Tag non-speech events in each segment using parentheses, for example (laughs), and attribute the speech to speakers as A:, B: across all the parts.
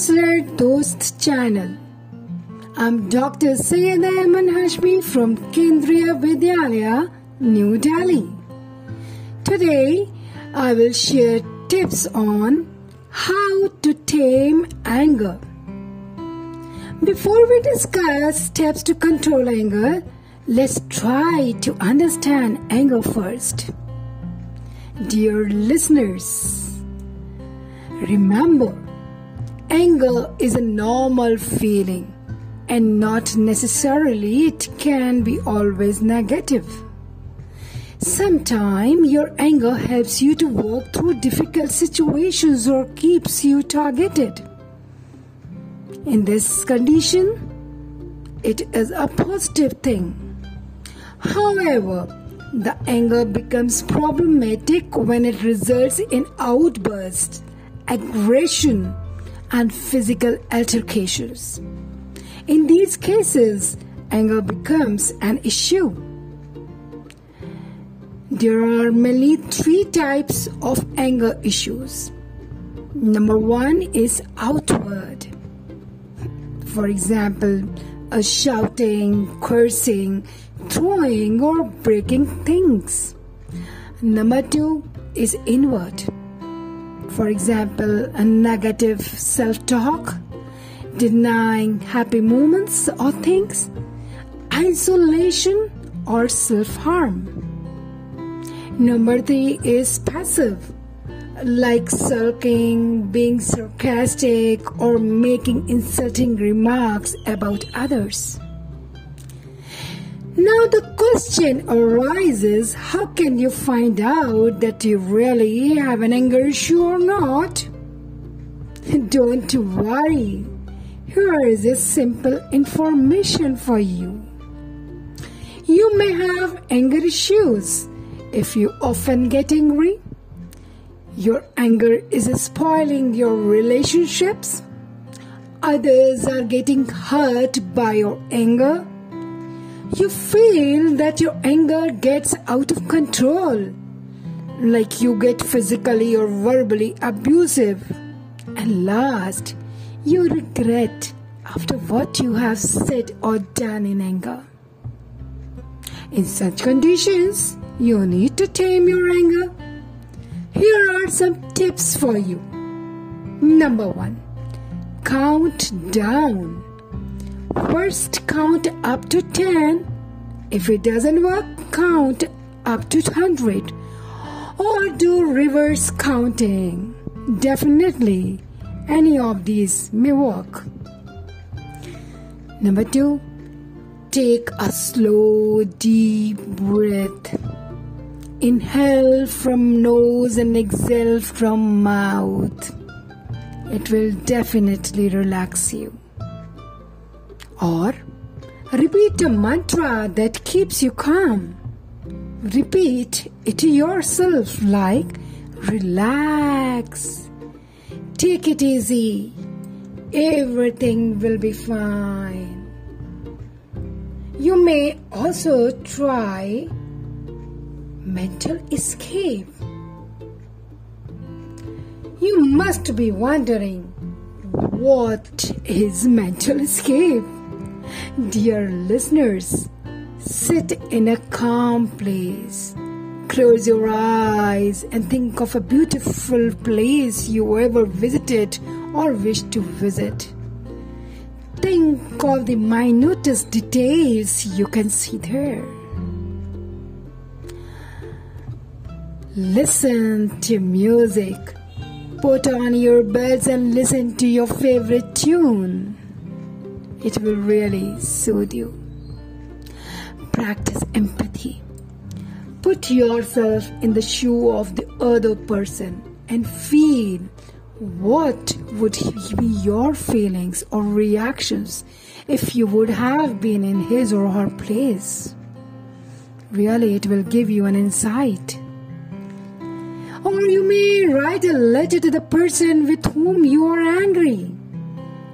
A: Counselor Dost channel. I'm Dr. Syed Ayman Hashmi from Kendriya Vidyalaya, New Delhi. Today, I will share tips on how to tame anger. Before we discuss steps to control anger, let's try to understand anger first. Dear listeners, remember, anger is a normal feeling and not necessarily it can be always negative. Sometimes your anger helps you to work through difficult situations or keeps you targeted. In this condition, it is a positive thing. However, the anger becomes problematic when it results in outbursts, aggression, and physical altercations. In these cases, anger becomes an issue. There are mainly three types of anger issues. Number one is outward. For example, a shouting, cursing, throwing, or breaking things. Number two is inward. For example, a negative self talk, denying happy moments or things, isolation, or self harm. Number three is passive, like sulking, being sarcastic, or making insulting remarks about others. Now the question arises how can you find out that you really have an anger issue or not? (laughs) Don't worry. Here is a simple information for you. You may have anger issues if you often get angry, your anger is spoiling your relationships, others are getting hurt by your anger, you feel that your anger gets out of control, like you get physically or verbally abusive, and last, you regret after what you have said or done in anger. In such conditions, you need to tame your anger. Here are some tips for you. Number one, count down. First, count up to 10. If it doesn't work, count up to 100. Or do reverse counting. Definitely, any of these may work. Number two, take a slow, deep breath. Inhale from nose and exhale from mouth. It will definitely relax you. Or repeat a mantra that keeps you calm. Repeat it to yourself like relax. Take it easy. Everything will be fine. You may also try mental escape. You must be wondering what is mental escape? Dear listeners, sit in a calm place. Close your eyes and think of a beautiful place you ever visited or wish to visit. Think of the minutest details you can see there. Listen to music. Put on your buds and listen to your favorite tune. It will really soothe you. Practice empathy. Put yourself in the shoe of the other person and feel what would be your feelings or reactions if you would have been in his or her place. Really, it will give you an insight. Or you may write a letter to the person with whom you are angry.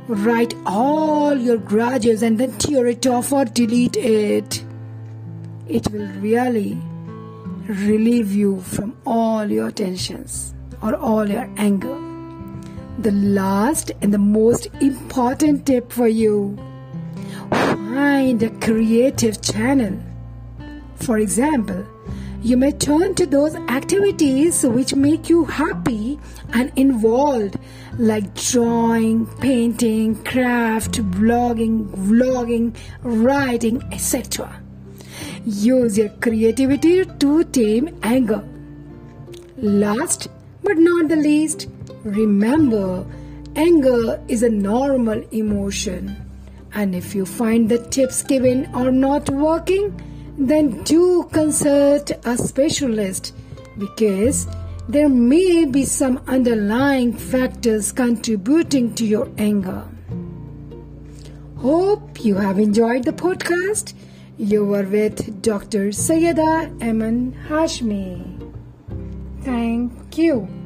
A: Write all your grudges and then tear it off or delete it. It will really relieve you from all your tensions or all your anger. The last and the most important tip for you find a creative channel. For example, you may turn to those activities which make you happy and involved, like drawing, painting, craft, blogging, vlogging, writing, etc. Use your creativity to tame anger. Last but not the least, remember anger is a normal emotion. And if you find the tips given are not working, then do consult a specialist because there may be some underlying factors contributing to your anger. Hope you have enjoyed the podcast. You were with Dr. Sayeda Eman Hashmi. Thank you.